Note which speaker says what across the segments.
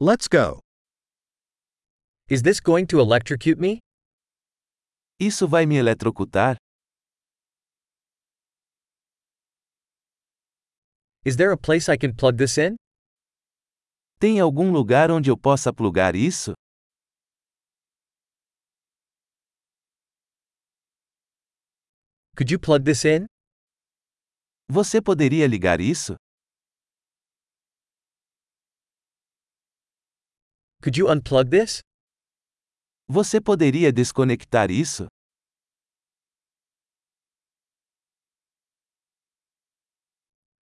Speaker 1: Let's go.
Speaker 2: Is this going to electrocute me?
Speaker 3: Isso vai me eletrocutar?
Speaker 2: Is there a place I can plug this in?
Speaker 3: Tem algum lugar onde eu possa plugar isso?
Speaker 2: Could you plug this in?
Speaker 3: Você poderia ligar isso?
Speaker 2: Could you unplug this?
Speaker 3: Você poderia desconectar isso?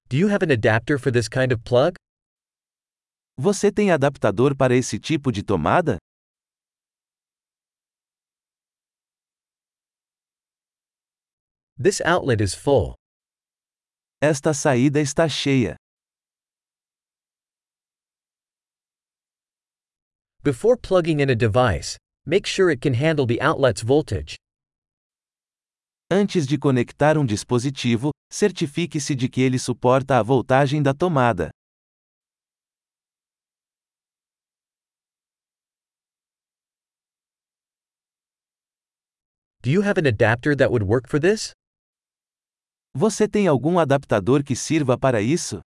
Speaker 2: Do you have an adapter for this kind of plug?
Speaker 3: Você tem adaptador para esse tipo de tomada?
Speaker 2: This outlet is full.
Speaker 3: Esta saída está cheia.
Speaker 2: Before plugging in a device, make sure it can handle the outlet's voltage.
Speaker 3: Antes de conectar um dispositivo, certifique-se de que ele suporta a voltagem da tomada.
Speaker 2: Do you have an adapter that would work for this?
Speaker 3: Você tem algum adaptador que sirva para isso?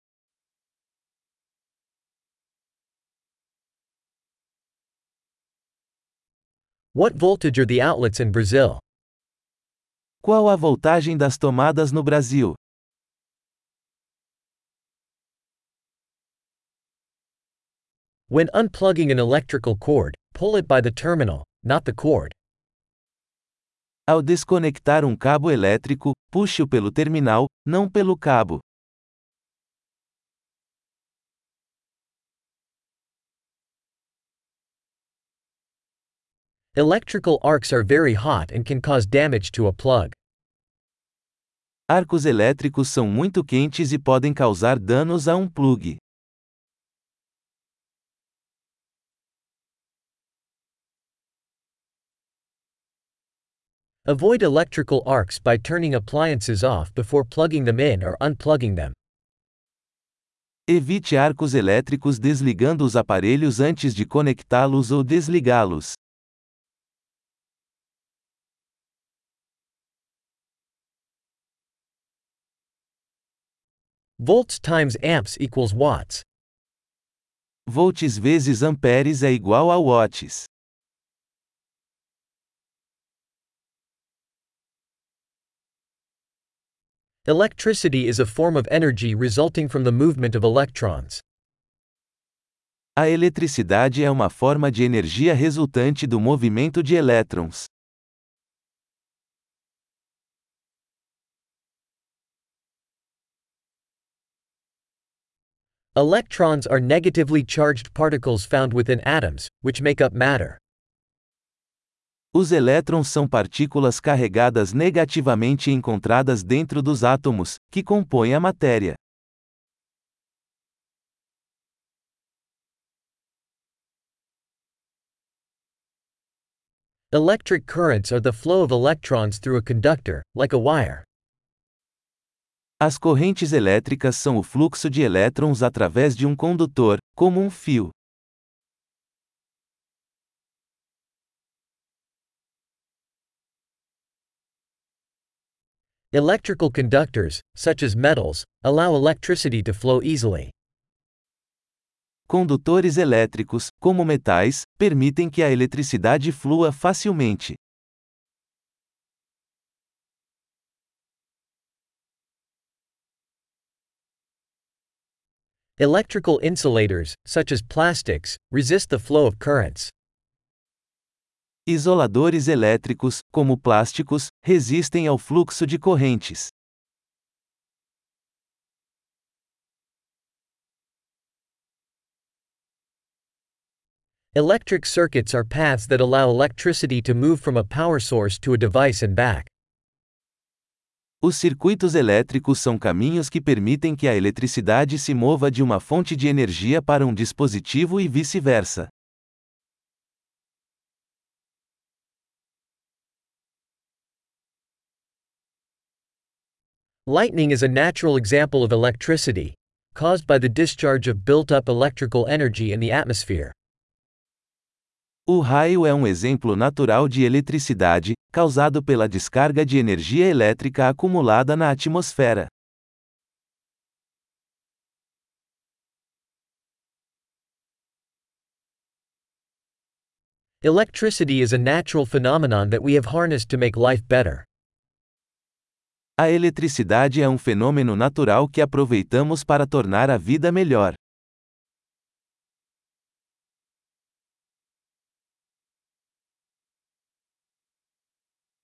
Speaker 2: What voltage are the outlets in Brazil?
Speaker 3: Qual a voltagem das tomadas no Brasil?
Speaker 2: When unplugging an electrical cord, pull it by the terminal, not the cord.
Speaker 3: Ao desconectar um cabo elétrico, puxe-o pelo terminal, não pelo cabo.
Speaker 2: Electrical arcs are very hot and can cause damage to a plug.
Speaker 3: Arcos elétricos são muito quentes e podem causar danos a um plug.
Speaker 2: Avoid electrical arcs by turning appliances off before plugging them in or unplugging them.
Speaker 3: Evite arcos elétricos desligando os aparelhos antes de conectá-los ou desligá-los.
Speaker 2: Volts times amps equals watts.
Speaker 3: Volts vezes amperes é igual a watts.
Speaker 2: Electricity is a form of energy resulting from the movement of electrons.
Speaker 3: A eletricidade é uma forma de energia resultante do movimento de elétrons.
Speaker 2: Electrons are negatively charged particles found within atoms, which make up matter.
Speaker 3: Os elétrons são partículas carregadas negativamente encontradas dentro dos átomos, que compõem a matéria.
Speaker 2: Electric currents are the flow of electrons through a conductor, like a wire.
Speaker 3: As correntes elétricas são o fluxo de elétrons através de um condutor, como um fio.
Speaker 2: Electrical conductors, such as metals, allow electricity to flow easily.
Speaker 3: Condutores elétricos, como metais, permitem que a eletricidade flua facilmente.
Speaker 2: Electrical insulators, such as plastics, resist the flow of currents.
Speaker 3: Isoladores elétricos, como plásticos, resistem ao fluxo de correntes.
Speaker 2: Electric circuits are paths that allow electricity to move from a power source to a device and back.
Speaker 3: Os circuitos elétricos são caminhos que permitem que a eletricidade se mova de uma fonte de energia para um dispositivo e vice-versa.
Speaker 2: Lightning is a natural example of electricity. caused by the discharge of built up electrical energy in the atmosphere.
Speaker 3: O raio é um exemplo natural de eletricidade, causado pela descarga de energia elétrica acumulada na atmosfera.
Speaker 2: Electricity is a natural phenomenon that we have harnessed to make life better.
Speaker 3: A eletricidade é um fenômeno natural que aproveitamos para tornar a vida melhor.